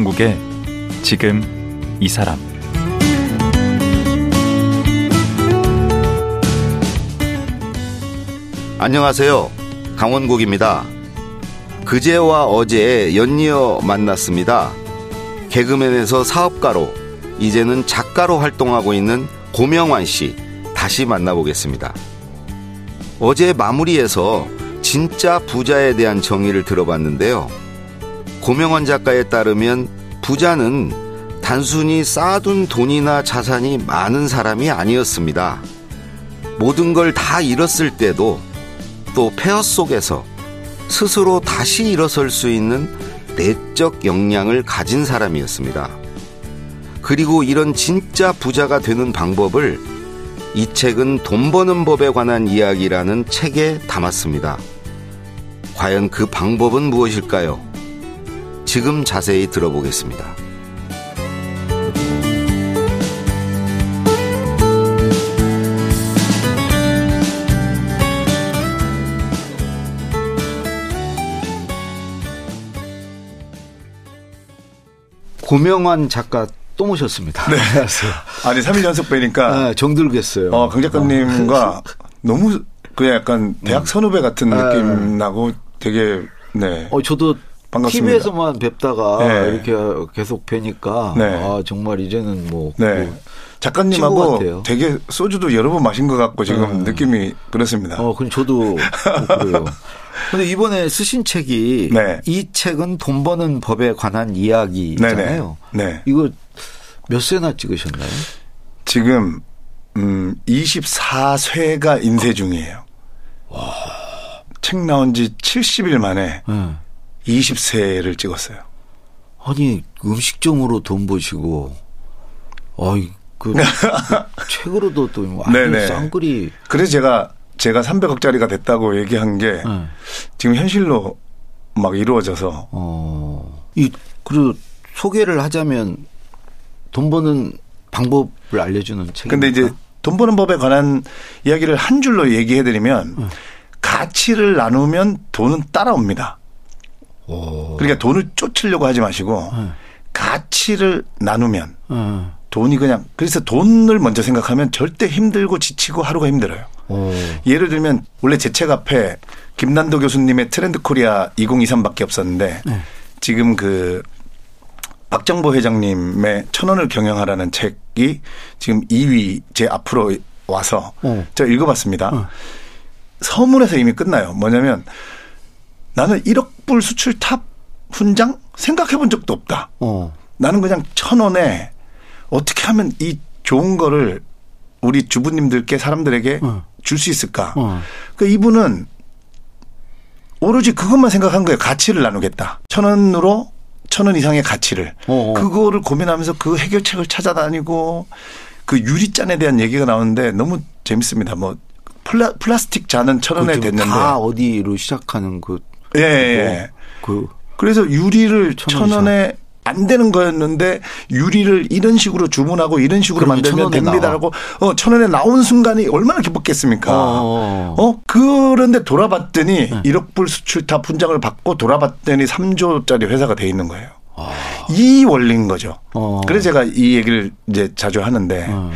강원국의 지금 이 사람 안녕하세요. 강원국입니다. 그제와 어제 연이어 만났습니다. 개그맨에서 사업가로 이제는 작가로 활동하고 있는 고명환 씨 다시 만나보겠습니다. 어제 마무리에서 진짜 부자에 대한 정의를 들어봤는데요. 고명환 작가에 따르면 부자는 단순히 쌓아둔 돈이나 자산이 많은 사람이 아니었습니다. 모든 걸 다 잃었을 때도 또 폐허 속에서 스스로 다시 일어설 수 있는 내적 역량을 가진 사람이었습니다. 그리고 이런 진짜 부자가 되는 방법을 이 책은 돈 버는 법에 관한 이야기라는 책에 담았습니다. 과연 그 방법은 무엇일까요? 지금 자세히 들어보겠습니다. 고명환 작가 또 모셨습니다. 네. 안녕하세요. 아니, 3일 연속 뵈니까. 아, 정들겠어요. 어, 강 작가님과 너무 그냥 약간 대학 선후배 같은 아. 느낌 나고 되게, 네. 어, 저도 반갑습니다. TV에서만 뵙다가 네. 이렇게 계속 뵈니까 네. 아, 정말 이제는 뭐, 네. 뭐 친구 작가님하고. 되게 소주도 여러 번 마신 것 같고 지금 네. 느낌이 그렇습니다. 어, 그럼 저도 그래요. 근데 이번에 쓰신 책이 네. 이 책은 돈 버는 법에 관한 이야기잖아요. 네. 이거 몇 세나 찍으셨나요? 지금, 음, 24쇠가 인쇄 중이에요. 책 나온 지 70일 만에 네. 20세를 찍었어요. 아니 음식점으로 돈 버시고, 어이 그 책으로도 또 네네. 쌍끌이. 그래서 제가 제가 300억짜리가 됐다고 얘기한 게 네. 지금 현실로 막 이루어져서 어, 이, 그리고 소개를 하자면 돈 버는 방법을 알려주는 책. 근데 이제 돈 버는 법에 관한 이야기를 한 줄로 얘기해 드리면 네. 가치를 나누면 돈은 따라옵니다. 오. 그러니까 돈을 쫓으려고 하지 마시고 네. 가치를 나누면 어. 돈이 그냥 그래서 돈을 먼저 생각하면 절대 힘들고 지치고 하루가 힘들어요. 오. 예를 들면 원래 제 책 앞에 김난도 교수님의 트렌드 코리아 2023밖에 없었는데 네. 지금 그 박정부 회장님의 천 원을 경영하라는 책이 지금 2위 제 앞으로 와서 어. 제가 읽어봤습니다. 어. 서문에서 이미 끝나요. 뭐냐면 나는 1억 불 수출 탑 훈장 생각해 본 적도 없다. 어. 나는 그냥 천 원에 어떻게 하면 이 좋은 거를 우리 주부님들께 사람들에게 어. 줄수 있을까? 어. 그 이분은 오로지 그것만 생각한 거예요. 가치를 나누겠다. 천 원으로 천 원 이상의 가치를. 어, 어. 그거를 고민하면서 그 해결책을 찾아다니고 그 유리잔에 대한 얘기가 나오는데 너무 재밌습니다. 뭐 플라, 플라스틱 잔은 천 원에 그 지금 됐는데. 다 어디로 시작하는 그. 예, 예. 그. 그래서 유리를 천천 원에 안 되는 거였는데 유리를 이런 식으로 주문하고 이런 식으로 만들면 됩니다라고 어, 천 원에 나온 순간이 얼마나 기뻤겠습니까? 어. 어, 그런데 돌아봤더니 네. 1억 불 수출탑 훈장을 받고 돌아봤더니 3조짜리 회사가 돼 있는 거예요. 아. 이 원리인 거죠. 어. 그래서 제가 이 얘기를 이제 자주 하는데 어.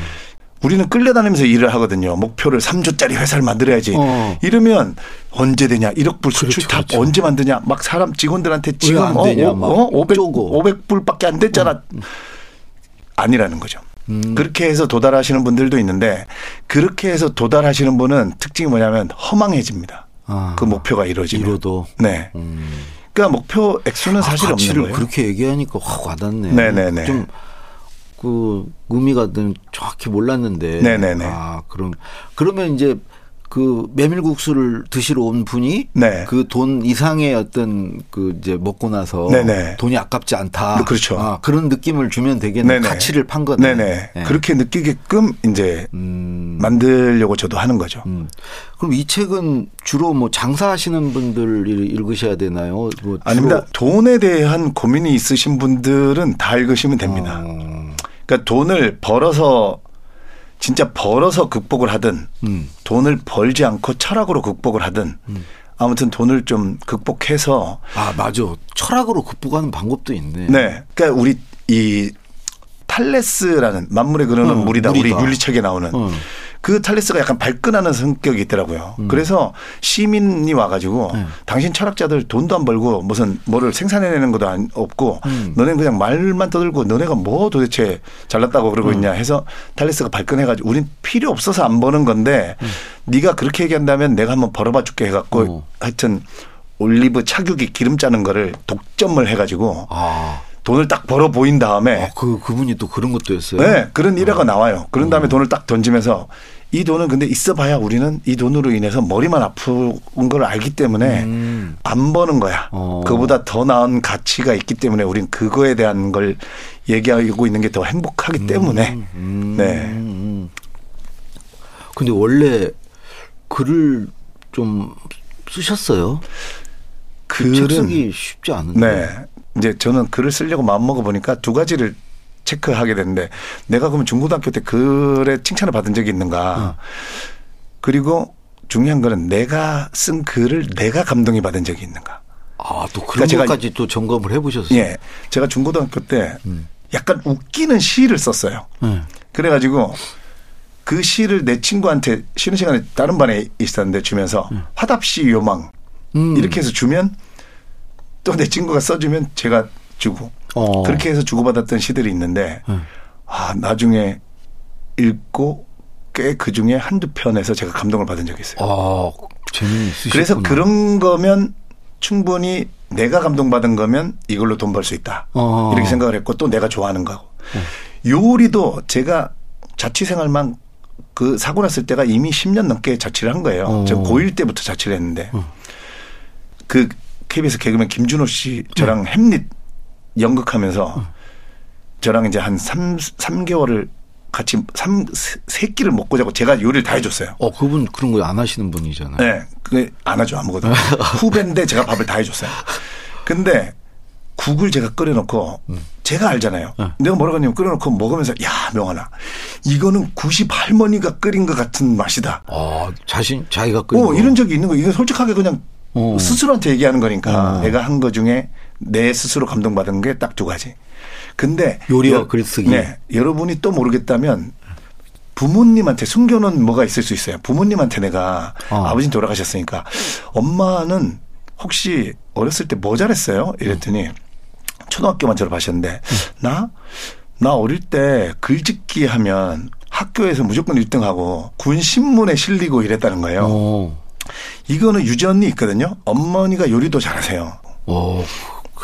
우리는 끌려다니면서 일을 하거든요. 목표를 3조짜리 회사를 만들어야지. 어. 이러면 언제 되냐? 1억 불 수출 그렇죠, 탑 그렇죠. 언제 만드냐? 막 사람 직원들한테 지금 안 어, 되냐? 어, 막 어? 500, 쪼고. 500불밖에 안 됐잖아. 아니라는 거죠. 음. 그렇게 해서 도달하시는 분들도 있는데 그렇게 해서 도달하시는 분은 특징이 뭐냐면 허망해집니다. 아. 그 목표가 이루어지면. 이뤄도. 네. 음. 그러니까 목표 액수는 사실 아, 없는 거예요. 그렇게 얘기하니까 확 와닿네. 네네네. 좀, 그, 의미가 는 정확히 몰랐는데. 네네네. 아, 그럼, 그러면 이제 그 메밀국수를 드시러 온 분이 네. 그돈 이상의 어떤 그 이제 먹고 나서 네네. 돈이 아깝지 않다. 그렇죠. 아, 그런 느낌을 주면 되겠네. 네네. 가치를 판 거네. 네네. 네. 그렇게 느끼게끔 이제 음. 만들려고 저도 하는 거죠. 음. 그럼 이 책은 주로 뭐 장사하시는 분들이 읽으셔야 되나요? 뭐 아닙니다. 돈에 대한 고민이 있으신 분들은 다 읽으시면 됩니다. 어. 그러니까 돈을 벌어서 진짜 벌어서 극복을 하든 음. 돈을 벌지 않고 철학으로 극복을 하든 아무튼 돈을 좀 극복해서 아 맞아. 철학으로 극복하는 방법도 있네. 네. 그러니까 우리 이 탈레스라는 만물의 근원은 어, 물이다. 물이다. 우리 윤리책에 나오는 어. 그 탈레스가 약간 발끈하는 성격이 있더라고요. 그래서 시민이 와가지고 음. 네. 당신 철학자들 돈도 안 벌고 무슨 뭐를 생산해내는 것도 안- 없고 음. 너네는 그냥 말만 떠들고 너네가 뭐 도대체 잘났다고 그러고 음. 있냐 해서 탈레스가 발끈해가지고 우린 필요 없어서 안 버는 건데 음. 네가 그렇게 얘기한다면 내가 한번 벌어봐 줄게 해갖고 어. 하여튼 올리브 착육이 기름 짜는 거를 독점을 해가지고 아, 돈을 딱 벌어 보인 다음에 아, 그 그분이 또 그런 것도 했어요. 네, 그런 일화가 나와요. 그런 음. 다음에 돈을 딱 던지면서 이 돈은 근데 있어봐야 우리는 이 돈으로 인해서 머리만 아픈 걸 알기 때문에 음. 안 버는 거야. 어. 그보다 더 나은 가치가 있기 때문에 우린 그거에 대한 걸 얘기하고 있는 게 더 행복하기 때문에. 음, 네. 음. 근데 원래 글을 좀 쓰셨어요? 그책 글은 쓰기 쉽지 않은데. 네. 이제 저는 글을 쓰려고 마음 먹어 보니까 두 가지를 체크하게 됐는데 내가 그러면 중고등학교 때 글에 칭찬을 받은 적이 있는가. 그리고 중요한 거는 내가 쓴 글을 내가 감동이 받은 적이 있는가. 아, 또 그러니까 그런 제가 것까지 또 점검을 해 보셨어요. 예. 제가 중고등학교 때 음. 약간 웃기는 시를 썼어요. 네. 그래 가지고 그 시를 내 친구한테 쉬는 시간에 다른 반에 있었는데 주면서 화답시 요망 음. 이렇게 해서 주면 또 내 친구가 써주면 제가 주고 어. 그렇게 해서 주고받았던 시들이 있는데 네. 아 나중에 읽고 꽤 그 중에 한두 편에서 제가 감동을 받은 적이 있어요. 아, 재미 있으셨구나. 그래서 그런 거면 충분히 내가 감동받은 거면 이걸로 돈 벌 수 있다. 어. 이렇게 생각을 했고 또 내가 좋아하는 거고. 요리도 제가 자취생활만 그 사고 났을 때가 이미 10년 넘게 자취를 한 거예요. 어. 저 고1 때부터 자취를 했는데 그 KBS 개그맨 김준호 씨 저랑 햄릿 연극하면서 저랑 이제 한 3, 삼개월을 같이 삼, 세- 세 끼를 먹고 자고 제가 요리를 다 해줬어요. 어, 그분 그런 거 안 하시는 분이잖아요. 네. 그게 안 하죠. 아무것도. 후배인데 제가 밥을 다 해줬어요. 근데 국을 제가 끓여놓고 제가 알잖아요. 네. 내가 뭐라고 하냐면 끓여놓고 먹으면서 야, 명환아. 이거는 90 할머니가 끓인 것 같은 맛이다. 아, 자신, 자기가 끓인 어, 거. 이런 적이 있는 거. 이거 솔직하게 그냥 어. 스스로한테 얘기하는 거니까 어. 내가 한 거 중에 내 스스로 감동받은 게 딱 두 가지. 근데 요리와 여- 글쓰기. 네. 여러분이 또 모르겠다면 부모님한테 숨겨놓은 뭐가 있을 수 있어요. 부모님한테 내가 어. 아버지 돌아가셨으니까 엄마는 혹시 어렸을 때 뭐 잘했어요? 이랬더니 초등학교만 졸업하셨는데 나? 나 어릴 때 글짓기 하면 학교에서 무조건 1등하고 군 신문에 실리고 이랬다는 거예요. 어. 이거는 유전이 있거든요. 어머니가 요리도 잘하세요. 어,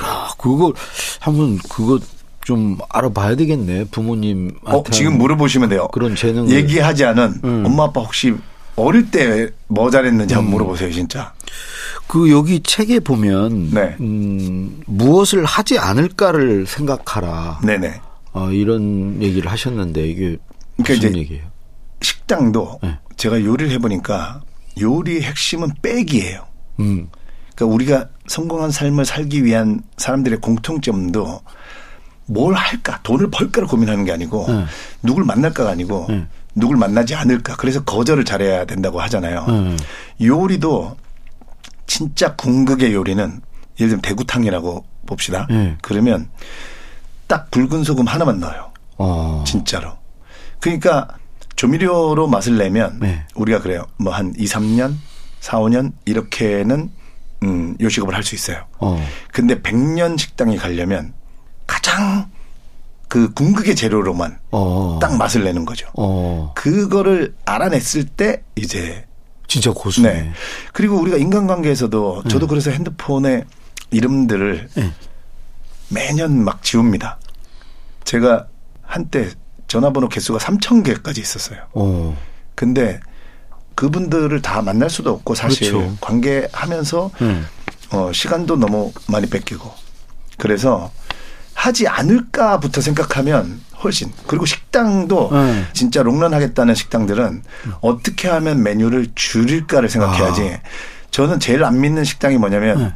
야, 그거 한번 그거 좀 알아봐야 되겠네. 부모님. 어, 지금 물어보시면 돼요. 그런 재능을. 얘기하지 않은 음. 엄마 아빠 혹시 어릴 때 뭐 잘했는지 한번 물어보세요, 진짜. 그 여기 책에 보면 네. 음, 무엇을 하지 않을까를 생각하라. 네네. 어, 이런 얘기를 하셨는데 이게 그러니까 무슨 얘기예요? 식당도 네. 제가 요리를 해보니까 요리의 핵심은 빼기예요. 음. 그러니까 우리가 성공한 삶을 살기 위한 사람들의 공통점도 뭘 할까, 돈을 벌까를 고민하는 게 아니고 네. 누굴 만날까가 아니고 네. 누굴 만나지 않을까. 그래서 거절을 잘해야 된다고 하잖아요. 네. 요리도 진짜 궁극의 요리는 예를 들면 대구탕이라고 봅시다. 네. 그러면 딱 붉은 소금 하나만 넣어요. 어. 진짜로. 그러니까 조미료로 맛을 내면 네. 우리가 그래요. 뭐 한 2, 3년, 4, 5년 이렇게는 음, 요식업을 할 수 있어요. 어. 근데 100년 식당에 가려면 가장 그 궁극의 재료로만 어. 딱 맛을 내는 거죠. 어. 그거를 알아냈을 때 이제 진짜 고수네. 네. 그리고 우리가 인간관계에서도 저도 그래서 핸드폰에 이름들을 네. 매년 막 지웁니다. 제가 한때 전화번호 개수가 3천 개까지 있었어요. 어. 근데 그분들을 다 만날 수도 없고 사실 그렇죠. 관계하면서 네. 어, 시간도 너무 많이 뺏기고 그래서 하지 않을까부터 생각하면 훨씬 그리고 식당도 네. 진짜 롱런 하겠다는 식당들은 어떻게 하면 메뉴를 줄일까를 생각해야지 아. 저는 제일 안 믿는 식당이 뭐냐면 네.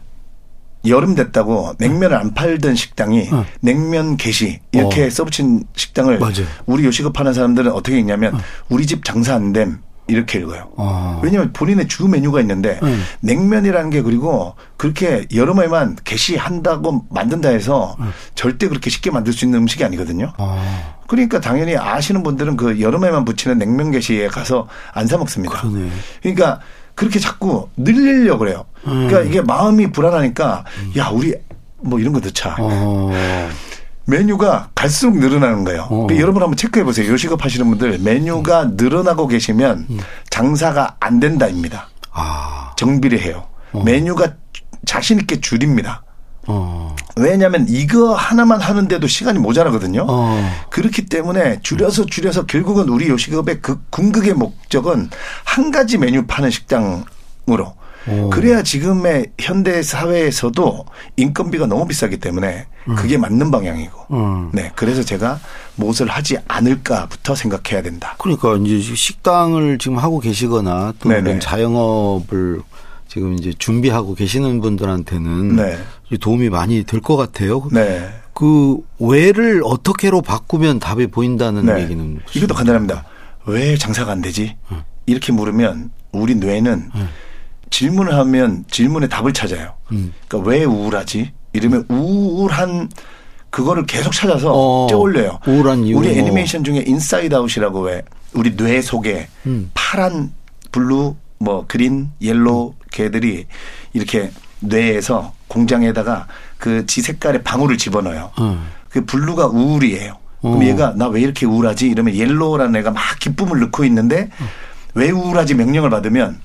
여름 됐다고 냉면을 안 팔던 식당이 네. 냉면 게시 이렇게 어. 써붙인 식당을 맞아요. 우리 요식업 하는 사람들은 어떻게 읽냐면 우리 집 장사 안 됨 이렇게 읽어요. 어. 왜냐하면 본인의 주 메뉴가 있는데 음. 냉면이라는 게 그리고 그렇게 여름에만 게시한다고 만든다 해서 절대 그렇게 쉽게 만들 수 있는 음식이 아니거든요. 아, 그러니까 당연히 아시는 분들은 그 여름에만 붙이는 냉면 게시에 가서 안 사 먹습니다. 그러네. 그러니까 그렇게 자꾸 늘리려고 그래요. 그러니까 음. 이게 마음이 불안하니까 야 우리 뭐 이런 거 넣자. 어. 메뉴가 갈수록 늘어나는 거예요. 어. 그 여러분 한번 체크해 보세요. 요식업 하시는 분들 메뉴가 늘어나고 계시면 장사가 안 된다입니다. 아, 정비를 해요. 메뉴가 자신 있게 줄입니다. 어. 왜냐하면 이거 하나만 하는데도 시간이 모자라거든요. 어. 그렇기 때문에 줄여서 줄여서 결국은 우리 요식업의 그 궁극의 목적은 한 가지 메뉴 파는 식당으로 오. 그래야 지금의 현대 사회에서도 인건비가 너무 비싸기 때문에 그게 맞는 방향이고. 음. 네. 그래서 제가 무엇을 하지 않을까부터 생각해야 된다. 그러니까 이제 식당을 지금 하고 계시거나 또 네네. 이런 자영업을 지금 이제 준비하고 계시는 분들한테는 네. 이 도움이 많이 될 것 같아요. 네. 그 왜를 어떻게로 바꾸면 답이 보인다는 네. 얘기는 이것도 간단합니다. 왜 장사가 안 되지? 이렇게 물으면 우리 뇌는 질문을 하면 질문에 답을 찾아요. 음. 그러니까 왜 우울하지? 이러면 우울한 그거를 계속 찾아서 어, 퍼올려요. 우울한 이유 우리 뭐. 애니메이션 중에 Inside Out이라고 왜 우리 뇌 속에 음. 파란, blue, 뭐 green, yellow 걔들이 이렇게 뇌에서 공장에다가 그 지 색깔의 방울을 집어넣어요. 음. 그 blue가 우울이에요. 그럼 어. 얘가 나 왜 이렇게 우울하지? 이러면 yellow라는 애가 막 기쁨을 넣고 있는데 왜 우울하지 명령을 받으면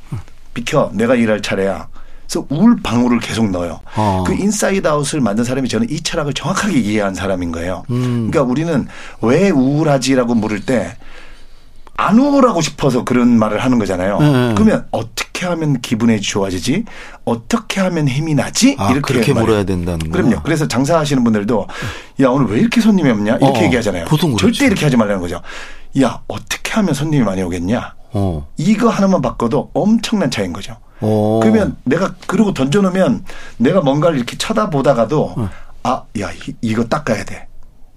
비켜 내가 일할 차례야. 그래서 우울 방울을 계속 넣어요. 어. 그 Inside Out을 만든 사람이 저는 이 철학을 정확하게 이해한 사람인 거예요. 음. 그러니까 우리는 왜 우울하지라고 물을 때 안 우울하고 싶어서 그런 말을 하는 거잖아요. 네. 그러면 어떻게 하면 기분이 좋아지지? 어떻게 하면 힘이 나지? 아, 그렇게 말해요. 물어야 된다는 거야. 그럼요. 그래서 장사하시는 분들도 야 오늘 왜 이렇게 손님이 없냐 이렇게 어, 얘기하잖아요. 보통 그렇죠. 절대 이렇게 하지 말라는 거죠. 야 어떻게 하면 손님이 많이 오겠냐? 어. 이거 하나만 바꿔도 엄청난 차이인 거죠. 어. 그러면 내가 그러고 던져놓으면 내가 뭔가를 이렇게 쳐다보다가도 어. 아, 야 이- 이거 닦아야 돼.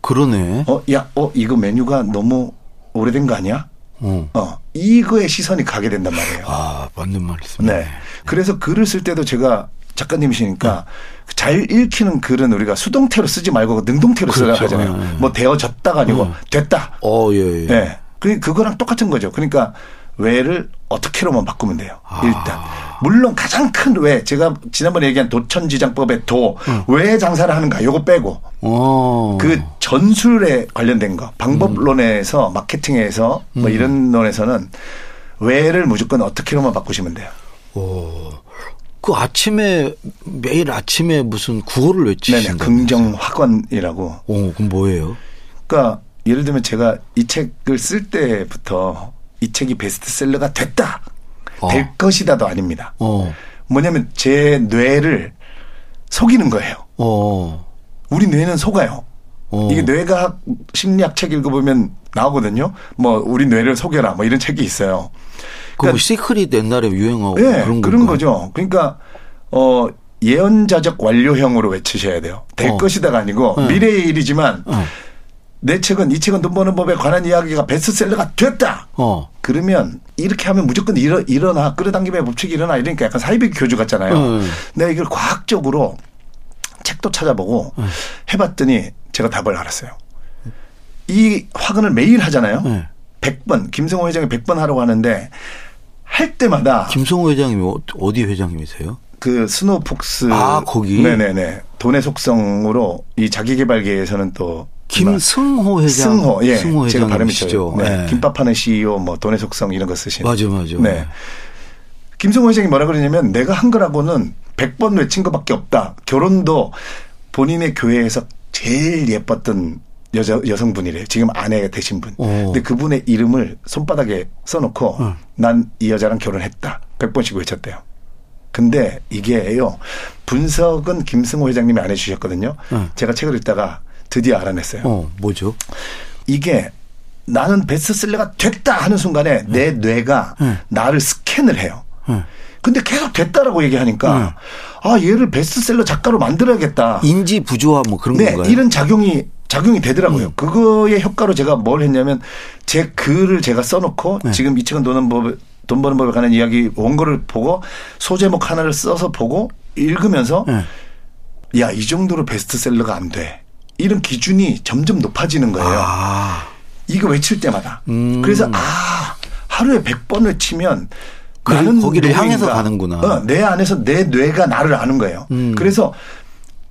그러네. 어, 야, 어 이거 메뉴가 너무 오래된 거 아니야? 어. 어, 이거에 시선이 가게 된단 말이에요. 아, 맞는 말씀이네. 네. 그래서 글을 쓸 때도 제가 작가님이시니까 잘 읽히는 글은 우리가 수동태로 쓰지 말고 능동태로 쓰라 그렇죠. 하잖아요. 네. 뭐 되어졌다가 아니고 음. 됐다. 어, 예, 예. 네. 그 그거랑 똑같은 거죠. 그러니까 왜를 어떻게로만 바꾸면 돼요. 아. 일단 물론 가장 큰왜 제가 지난번에 얘기한 도천지장법의 도왜 장사를 하는가 요거 빼고 어. 그 전술에 관련된 거 방법론에서 마케팅에서 뭐 음. 이런 논에서는 왜를 무조건 어떻게로만 바꾸시면 돼요. 그 아침에 매일 아침에 무슨 구호를 네네. 외치신다. 긍정 학원이라고. 어, 그럼 뭐예요? 그러니까 예를 들면 제가 이 책을 쓸 때부터 이 책이 베스트셀러가 됐다. 어. 될 것이다도 아닙니다. 어. 뭐냐면 제 뇌를 속이는 거예요. 어. 우리 뇌는 속아요. 어. 이게 뇌과학 심리학 책 읽어보면 나오거든요. 뭐 우리 뇌를 속여라 뭐 이런 책이 있어요. 그뭐 시크릿 옛날에 유행하고 예, 그런 그런? 거죠. 그러니까 어 예언자적 완료형으로 외치셔야 돼요. 될 어. 것이다가 아니고 네. 미래의 일이지만 어. 내 책은 이 책은 돈 버는 법에 관한 이야기가 베스트셀러가 됐다. 어. 그러면 이렇게 하면 무조건 일어, 일어나 끌어당김의 법칙이 일어나 이러니까 약간 사이비 교주 같잖아요. 음. 내가 이걸 과학적으로 책도 찾아보고 음. 해봤더니 제가 답을 알았어요. 이 확언을 매일 하잖아요. 네. 100번 김성호 회장이 100번 하라고 하는데 할 때마다 김성호 회장님이 어- 어디 회장님이세요? 그 스노폭스 아, 거기? 네네네 돈의 속성으로 이 자기개발계에서는 또 김승호 회장. 승호 예 승호 제가 발음이. 좋아요. 네. 네. 김밥하는 CEO 뭐 돈의 속성 이런 거 쓰신 맞아, 맞아. 네. 김성호 회장이 뭐라 그러냐면 내가 한 거라고는 100번 외친 것밖에 없다. 결혼도 본인의 교회에서 제일 예뻤던 여자 여성분이래요. 지금 아내 되신 분. 어. 근데 그분의 이름을 손바닥에 써놓고 어. 난이 여자랑 결혼했다. 100번씩 외쳤대요. 근데 이게요. 분석은 김승호 회장님이 안 해주셨거든요. 어. 제가 책을 읽다가 드디어 알아냈어요. 어, 뭐죠? 이게 나는 베스트셀러가 됐다 하는 순간에 내 뇌가 네. 나를 스캔을 해요. 네. 근데 계속 됐다라고 얘기하니까 아 얘를 베스트셀러 작가로 만들어야겠다. 인지 부조화 뭐 그런 네, 건가요? 이런 작용이 작용이 되더라고요. 음. 그거의 효과로 제가 뭘 했냐면 제 글을 제가 써놓고 네. 지금 이 책은 노는 법돈 버는 법에 관한 이야기 원고를 보고 소제목 하나를 써서 보고 읽으면서 네. 야, 이 정도로 베스트셀러가 안 돼. 이런 기준이 점점 높아지는 거예요. 아. 이거 외칠 때마다. 음. 그래서 아, 하루에 100번 외치면 그- 나는 거기를 누구인가. 향해서 가는구나. 어, 내 안에서 내 뇌가 나를 아는 거예요. 음. 그래서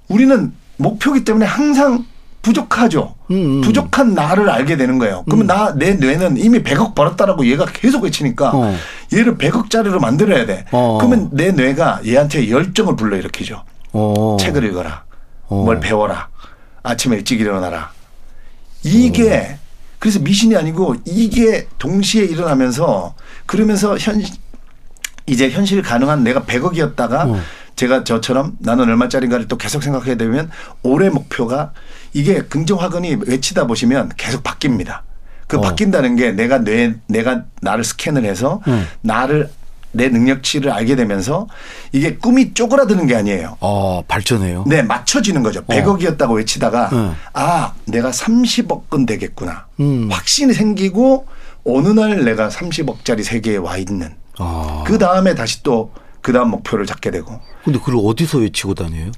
우리는 목표기 때문에 항상 부족하죠. 음, 음. 부족한 나를 알게 되는 거예요. 그러면 나, 내 뇌는 이미 100억 벌었다라고 얘가 계속 외치니까 어. 얘를 100억짜리로 만들어야 돼. 어. 그러면 내 뇌가 얘한테 열정을 불러일으키죠. 어. 책을 읽어라. 어. 뭘 배워라. 아침에 일찍 일어나라. 이게 그래서 미신이 아니고 이게 동시에 일어나면서 그러면서 현 이제 현실 가능한 내가 100억이었다가 어. 제가 저처럼 나는 얼마짜리인가를 또 계속 생각하게 되면 올해 목표가 이게 긍정화근이 외치다 보시면 계속 바뀝니다. 그 어. 바뀐다는 게 내가 뇌 내가 나를 스캔을 해서 음. 나를 내 능력치를 알게 되면서 이게 꿈이 쪼그라드는 게 아니에요. 어, 발전해요. 네, 맞춰지는 거죠. 100억이었다고 외치다가 네. 아, 내가 30억은 되겠구나. 음. 확신이 생기고 어느 날 내가 30억짜리 세계에 와 있는. 아. 그 다음에 다시 또 그 다음 목표를 잡게 되고 근데 그걸 어디서 외치고 다녀요?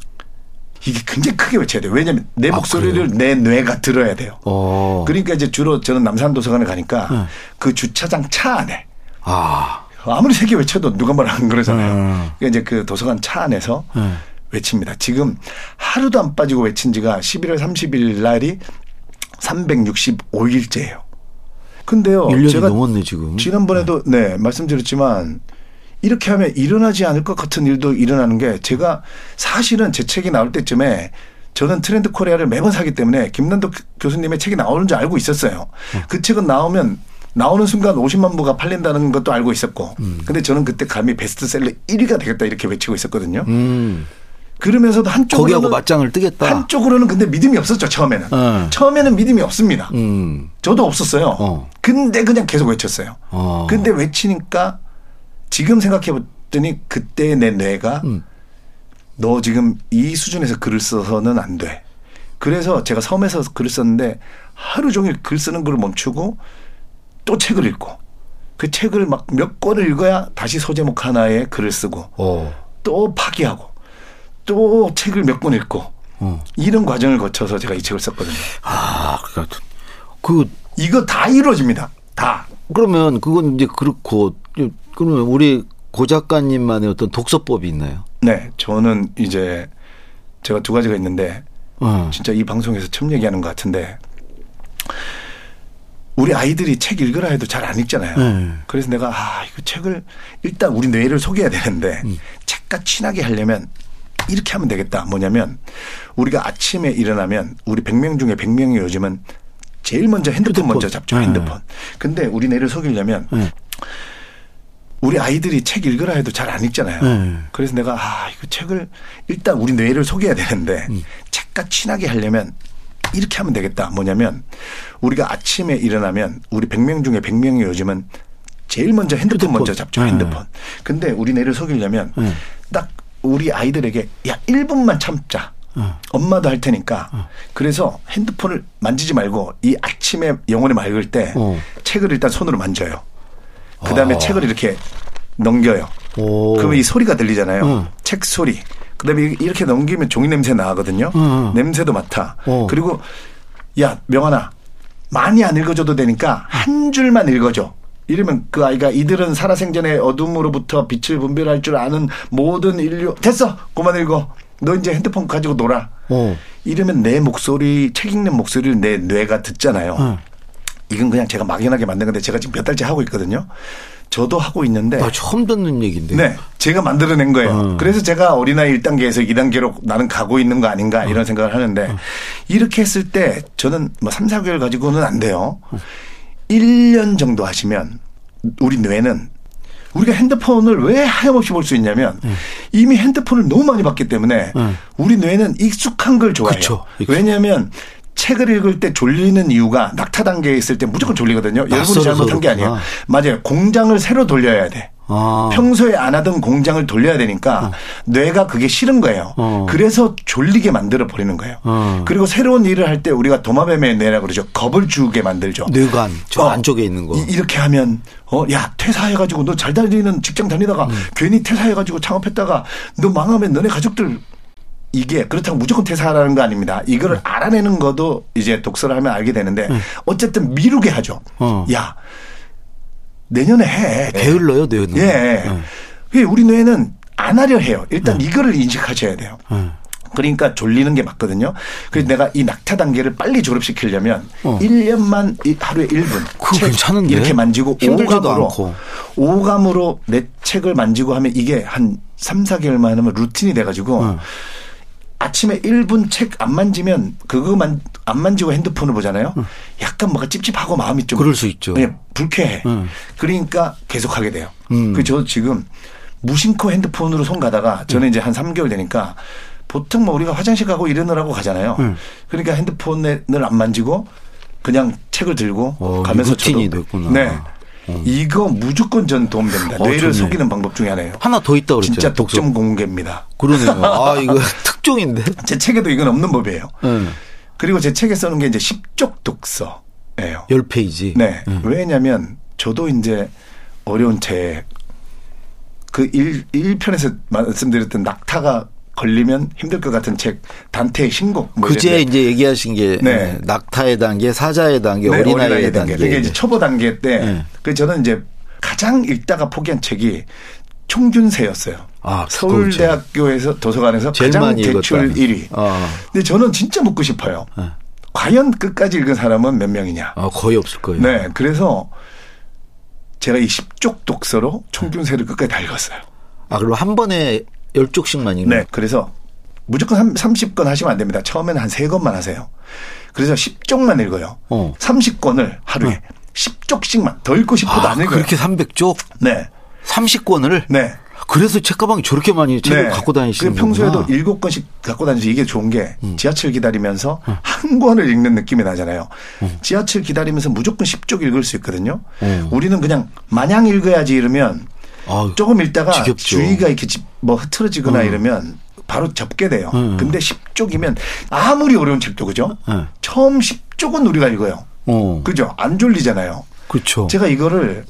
이게 굉장히 크게 외쳐야 돼요. 왜냐하면 내 아, 목소리를 내 뇌가 들어야 돼요. 어. 그러니까 이제 주로 저는 남산도서관에 가니까 네. 그 주차장 차 안에 아. 아무리 세게 외쳐도 누가 뭐라 안 그러잖아요. 음. 그러니까 이제 그 도서관 차 안에서 네. 외칩니다. 지금 하루도 안 빠지고 외친 지가 11월 30일 날이 365일째예요. 근데요. 1년이 제가 넘었네, 지금. 지난번에도 네, 말씀드렸지만 이렇게 하면 일어나지 않을 것 같은 일도 일어나는 게 제가 사실은 제 책이 나올 때쯤에 저는 트렌드 코리아를 매번 사기 때문에 김난도 교수님의 책이 나오는 줄 알고 있었어요. 그 책은 나오면 나오는 순간 50만 부가 팔린다는 것도 알고 있었고. 근데 저는 그때 감히 베스트셀러 1위가 되겠다 이렇게 외치고 있었거든요. 음. 그러면서도 한쪽으로는 거기하고 맞짱을 뜨겠다. 한쪽으로는 근데 믿음이 없었죠 처음에는. 네. 처음에는 믿음이 없습니다. 음. 저도 없었어요. 어. 근데 그냥 계속 외쳤어요. 어. 근데 외치니까 지금 생각해 봤더니 그때 내 뇌가 음. 너 지금 이 수준에서 글을 써서는 안 돼. 그래서 제가 섬에서 글을 썼는데 하루 종일 글 쓰는 걸 멈추고 또 책을 읽고 그 책을 막 몇 권을 읽어야 다시 소제목 하나에 글을 쓰고 어. 또 파기하고 또 책을 몇 권 읽고 어. 이런 과정을 거쳐서 제가 이 책을 썼거든요. 아, 그러니까 그 이거 다 이루어집니다. 다. 그러면 그건 이제 그렇고 그러면 우리 고 작가님만의 어떤 독서법이 있나요? 네, 저는 이제 제가 두 가지가 있는데 어. 진짜 이 방송에서 처음 얘기하는 것 같은데 우리 아이들이 책 읽으라 해도 잘 안 읽잖아요. 네. 그래서 내가 아 이거 책을 일단 우리 뇌를 속여야 되는데 음. 책과 친하게 하려면 이렇게 하면 되겠다. 뭐냐면 우리가 아침에 일어나면 우리 100명 중에 100명이 요즘은 제일 먼저 핸드폰, 핸드폰. 먼저 잡죠. 네. 핸드폰. 근데 우리 뇌를 속이려면 네. 우리 아이들이 책 읽으라 해도 잘 안 읽잖아요. 네. 그래서 내가 아 이거 책을 일단 우리 뇌를 속여야 되는데 음. 책과 친하게 하려면 이렇게 하면 되겠다. 뭐냐면 우리가 아침에 일어나면 우리 100명 중에 100명이 요즘은 제일 먼저 핸드폰, 핸드폰. 먼저 잡죠. 네. 핸드폰. 근데 우리 뇌를 속이려면 네. 딱 우리 아이들에게 야 1분만 참자. 어. 엄마도 할 테니까. 그래서 핸드폰을 만지지 말고 이 아침에 영혼이 맑을 때 어. 책을 일단 손으로 만져요. 그 다음에 아. 책을 이렇게 넘겨요. 오. 그러면 이 소리가 들리잖아요. 응. 책 소리. 그다음에 이렇게 넘기면 종이 냄새 나거든요. 응. 냄새도 맡아. 어. 그리고 야 명환아 많이 안 읽어줘도 되니까 한 줄만 읽어줘. 이러면 그 아이가 이들은 살아생전의 어둠으로부터 빛을 분별할 줄 아는 모든 인류 됐어 그만 읽어. 너 이제 핸드폰 가지고 놀아. 어. 이러면 내 목소리 책 읽는 목소리를 내 뇌가 듣잖아요. 응. 이건 그냥 제가 막연하게 만든 건데 제가 지금 몇 달째 하고 있거든요. 저도 하고 있는데 나 처음 듣는 얘기인데. 네. 제가 만들어낸 거예요. 어. 그래서 제가 어린아이 1단계에서 2단계로 나는 가고 있는 거 아닌가 이런 생각을 하는데 이렇게 했을 때 저는 뭐 3, 4개월 가지고는 안 돼요. 1년 정도 하시면 우리 뇌는 우리가 핸드폰을 왜 하염없이 볼 수 있냐면 이미 핸드폰을 너무 많이 봤기 때문에 음. 우리 뇌는 익숙한 걸 좋아해요. 그쵸. 왜냐하면 책을 읽을 때 졸리는 이유가 낙타 단계에 있을 때 무조건 졸리거든요. 여러분이 낯설어서 잘못한 게 아니에요. 맞아요. 공장을 새로 돌려야 돼. 아. 평소에 안 하던 공장을 돌려야 되니까 뇌가 그게 싫은 거예요. 어. 그래서 졸리게 만들어 버리는 거예요. 어. 그리고 새로운 일을 할 때 우리가 도마뱀의 뇌라고 그러죠. 겁을 주게 만들죠. 뇌관 저 어. 안쪽에 있는 거. 이, 렇게 하면 어야 퇴사해 가지고 너 잘 다니는 직장 다니다가 음. 괜히 퇴사해 가지고 창업했다가 너 망하면 너네 가족들 이게 그렇다고 무조건 퇴사하라는 거 아닙니다. 이거를 알아내는 것도 이제 독서를 하면 알게 되는데 어쨌든 미루게 하죠. 어. 야 내년에 해. 게을러요 뇌는. 예. 어. 그 우리 뇌는 안 하려 해요. 일단 이거를 인식하셔야 돼요. 어. 그러니까 졸리는 게 맞거든요. 그래서 내가 이 낙타 단계를 빨리 졸업시키려면 어. 1년만 이- 하루에 1분 그거 괜찮은데? 이렇게 만지고 오감으로 않고. 오감으로 내 책을 만지고 하면 이게 한 3, 4개월만 하면 루틴이 돼 가지고 어. 아침에 1분 책 안 만지면 그거만 안 만지고 핸드폰을 보잖아요. 약간 뭔가 찝찝하고 마음이 좀 그럴 수 있죠. 네, 불쾌해. 음. 그러니까 계속 하게 돼요. 음. 그저 지금 무심코 핸드폰으로 손 가다가 저는 이제 한 3개월 되니까 보통 뭐 우리가 화장실 가고 이러느라고 가잖아요. 음. 그러니까 핸드폰을 안 만지고 그냥 책을 들고 어, 가면서 저도 됐구나. 네. 이거 무조건 전 도움됩니다. 어, 뇌를 좋네. 속이는 방법 중에 하나예요. 하나 더 있다 그랬죠. 진짜 독점 공개입니다. 그러네요. 아 이거 특종인데. 제 책에도 이건 없는 법이에요. 네. 그리고 제 책에 써놓은 게 이제 10쪽 독서예요. 열 페이지. 네. 왜냐면 저도 이제 어려운 책, 그 1, 일편에서 말씀드렸던 낙타가 걸리면 힘들 것 같은 책, 단테의 신곡. 뭐 그제. 이제 얘기하신 게 네. 낙타의 단계, 사자의 단계, 네, 어린아이의 단계. 그게 이제 초보 단계 때, 네. 그 저는 이제 가장 읽다가 포기한 책이 총균세였어요. 아, 서울대학교에서 도서관에서 가장 대출 읽었다는. 1위. 아. 근데 저는 진짜 묻고 싶어요. 네. 과연 끝까지 읽은 사람은 몇 명이냐? 아, 거의 없을 거예요. 네, 그래서 제가 이 10쪽 독서로 총균세를 끝까지 다 읽었어요. 아, 그리고 한 번에 열 쪽씩만 읽는. 네, 그래서 무조건 한 30권 하시면 안 됩니다. 처음에는 한 3권만 하세요. 그래서 10쪽만 읽어요. 어. 30권을 하루에 10쪽씩만 더 읽고 싶어도 아, 안 읽어요. 그렇게 300쪽? 네. 30권을? 네. 그래서 책가방이 저렇게 많이 책을 갖고 다니시는 그 평소에도. 일곱 권씩 갖고 다니면서 이게 좋은 게 음. 지하철 기다리면서 한 권을 읽는 느낌이 나잖아요. 음. 지하철 기다리면서 무조건 10쪽 읽을 수 있거든요. 어. 우리는 그냥 마냥 읽어야지 이러면 아유, 조금 읽다가 지겹죠. 주의가 이렇게 집- 뭐 흐트러지거나 이러면 바로 접게 돼요. 음. 근데 10쪽이면 아무리 어려운 책도 그죠? 네. 처음 10쪽은 우리가 읽어요. 어. 그죠? 안 졸리잖아요. 그렇죠. 제가 이거를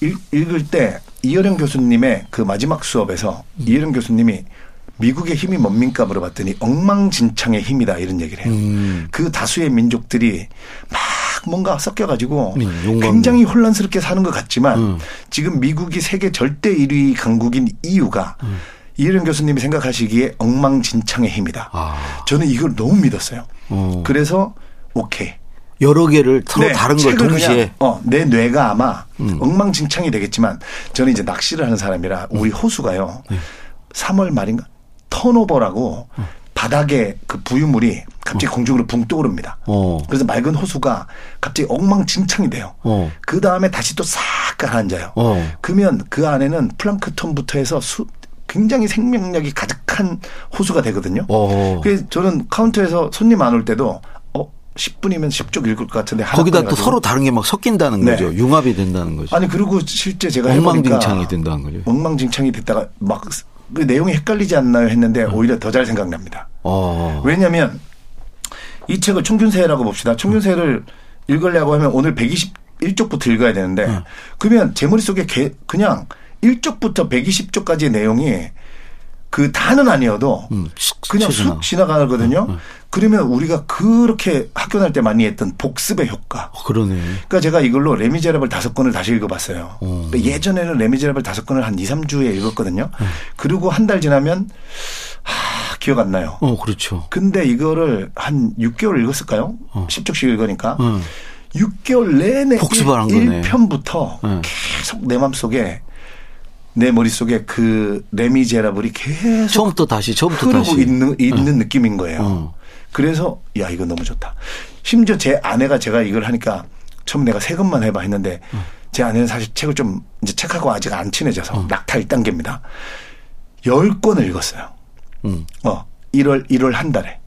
읽, 읽을 때 이어령 교수님의 그 마지막 수업에서 음. 이어령 교수님이 미국의 힘이 뭡니까 물어봤더니 엉망진창의 힘이다 이런 얘기를 해요. 음. 그 다수의 민족들이 막 뭔가 섞여가지고 음. 굉장히 혼란스럽게 사는 것 같지만 음. 지금 미국이 세계 절대 1위 강국인 이유가 음. 이어령 교수님이 생각하시기에 엉망진창의 힘이다. 아. 저는 이걸 너무 믿었어요. 어. 그래서 오케이. 여러 개를 서로 네, 다른 걸 동시에. 어, 내 뇌가 아마 음. 엉망진창이 되겠지만 저는 이제 낚시를 하는 사람이라 우리 음. 호수가요. 네. 3월 말인가 turnover라고 바닥에 그 부유물이 갑자기 공중으로 붕 떠오릅니다. 어. 그래서 맑은 호수가 갑자기 엉망진창이 돼요. 어. 그 다음에 다시 또 싹 가라앉아요. 어. 그러면 그 안에는 플랑크톤부터 해서 수, 굉장히 생명력이 가득한 호수가 되거든요. 어. 그래서 저는 카운터에서 손님 안 올 때도 어 10분이면 10쪽 읽을 것 같은데 거기다 또. 서로 다른 게 막 섞인다는 네. 거죠. 융합이 된다는 거죠. 아니 그리고 실제 제가 엉망진창이 된다는 거죠. 엉망진창이 됐다가 막 그 내용이 헷갈리지 않나요 했는데 음. 오히려 더 잘 생각납니다. 어. 왜냐하면 이 책을 총균세라고 봅시다. 총균세를 읽으려고 하면 오늘 121쪽부터 읽어야 되는데 음. 그러면 제 머릿속에 개- 그냥 1쪽부터 120쪽까지의 내용이 그 다는 아니어도 음, 쑥 그냥. 쑥 지나가거든요. 음, 그러면 우리가 그렇게 학교 다닐 때 많이 했던 복습의 효과. 어, 그러네. 그러니까 제가 이걸로 레미제라블 다섯 권을 다시 읽어봤어요. 어. 근데 예전에는 레미제라블 다섯 권을 한 2, 3주에 읽었거든요. 음. 그리고 한 달 지나면 하, 기억 안 나요. 어, 그렇죠. 근데 이거를 한 6개월 읽었을까요? 어. 10쪽씩 읽으니까. 응. 6개월 내내 복습을 한 거네. 1편부터 응. 계속 내 마음속에 내 머릿속에 그 레미제라블이 계속 처음부터 다시, 처음부터 흐르고 다시. 있는, 있는 느낌인 거예요. 어. 그래서 야 이거 너무 좋다. 심지어 제 아내가 제가 이걸 하니까 처음 내가 세 권만 해봐 했는데 제 아내는 사실 책을 좀 이제 책하고 아직 안 친해져서 낙타 1단계입니다. 열 권을 읽었어요. 응. 어 1월 1월 한 달에.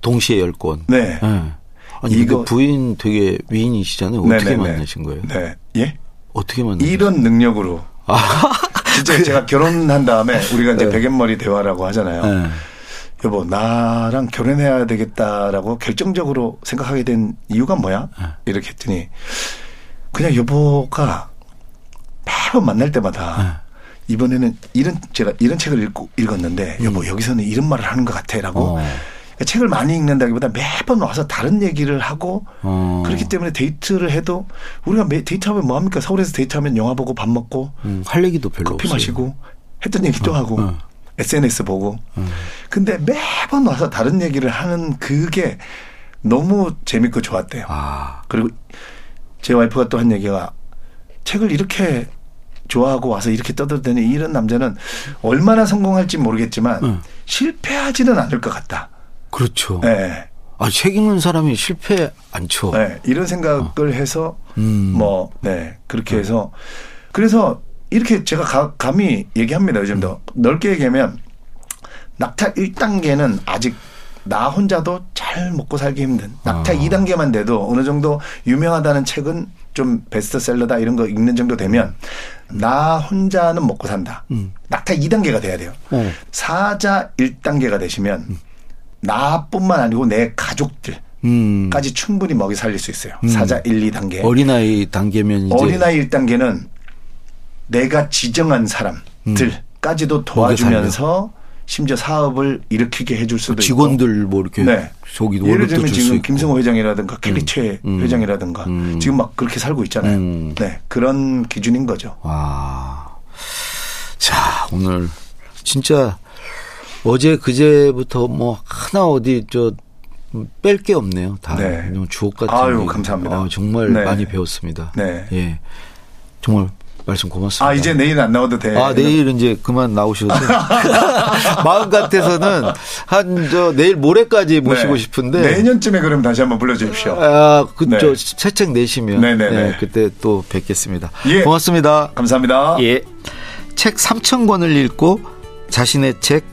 동시에 열 권. 네. 예. 아니, 이거- 부인 되게 위인이시잖아요. 어떻게 네네네. 만나신 거예요? 네. 예? 어떻게 만나신 이런 능력으로 진짜 제가 결혼한 다음에 우리가 이제 네. 베갯머리 대화라고 하잖아요. 네. 여보 나랑 결혼해야 되겠다라고 결정적으로 생각하게 된 이유가 뭐야? 네. 이렇게 했더니 그냥 여보가 매번 만날 때마다 네. 이번에는 이런 제가 이런 책을 읽고 읽었는데 여보 여기서는 이런 말을 하는 것 같아라고 음. 어. 그러니까 책을 많이 읽는다기보다 매번 와서 다른 얘기를 하고 어. 그렇기 때문에 데이트를 해도 우리가 매, 데이트하면 뭐 합니까 서울에서 데이트하면 영화 보고 밥 먹고 음, 할 얘기도 별로 커피 없어요. 마시고 했던 얘기도 하고 어. SNS 보고 근데 매번 와서 다른 얘기를 하는 그게 너무 재밌고 좋았대요. 아, 그리고 제 와이프가 또 한 얘기가 책을 이렇게 좋아하고 와서 이렇게 떠들더니 이런 남자는 얼마나 성공할지 모르겠지만 응. 실패하지는 않을 것 같다. 그렇죠. 네. 아, 책 읽는 사람이 실패 않죠. 네, 이런 생각을 해서 어. 음. 뭐, 네, 그렇게 해서 그래서 이렇게 제가 가- 감히 얘기합니다. 요즘도 음. 넓게 얘기하면 낙타 1단계는 아직 나 혼자도 잘 먹고 살기 힘든 낙타 아. 2단계만 돼도 어느 정도 유명하다는 책은 좀 베스트셀러다 이런 거 읽는 정도 되면 나 혼자는 먹고 산다. 음. 낙타 2단계가 돼야 돼요. 어. 사자 1단계가 되시면 음. 나뿐만 아니고 내 가족들 음. 까지 충분히 먹이 살릴 수 있어요. 사자 1, 2단계. 어린아이 단계면 이제 어린아이 1단계는 내가 지정한 사람들까지도 도와주면서 심지어 사업을 일으키게 해줄 수도 그 직원들 뭐 이렇게 있고. 네. 저기 예를 들면 지금 있고. 김승호 회장이라든가 켈리체 음. 회장이라든가 음. 지금 막 그렇게 살고 있잖아요. 음. 네. 그런 기준인 거죠. 와. 자, 오늘 진짜 어제 그제부터 뭐 하나 어디 저 뺄 게 없네요. 다 네. 주옥 같은. 아유, 얘기. 감사합니다. 아, 정말 네. 많이 배웠습니다. 네. 예. 정말 말씀 고맙습니다. 아, 이제 내일 안 나와도 돼. 아, 내일 이제 그만 나오셔도 마음 같아서는 한 저 내일 모레까지 모시고 네. 싶은데 내년쯤에 그럼 다시 한번 불러주십시오. 아, 그, 네. 저, 새 책 내시면. 네네네. 네, 그때 또 뵙겠습니다. 예. 고맙습니다. 감사합니다. 예. 책 3,000권을 읽고 자신의 책,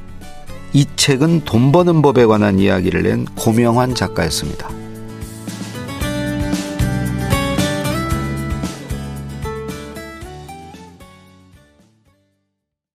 이 책은 돈 버는 법에 관한 이야기를 낸 고명환 작가였습니다.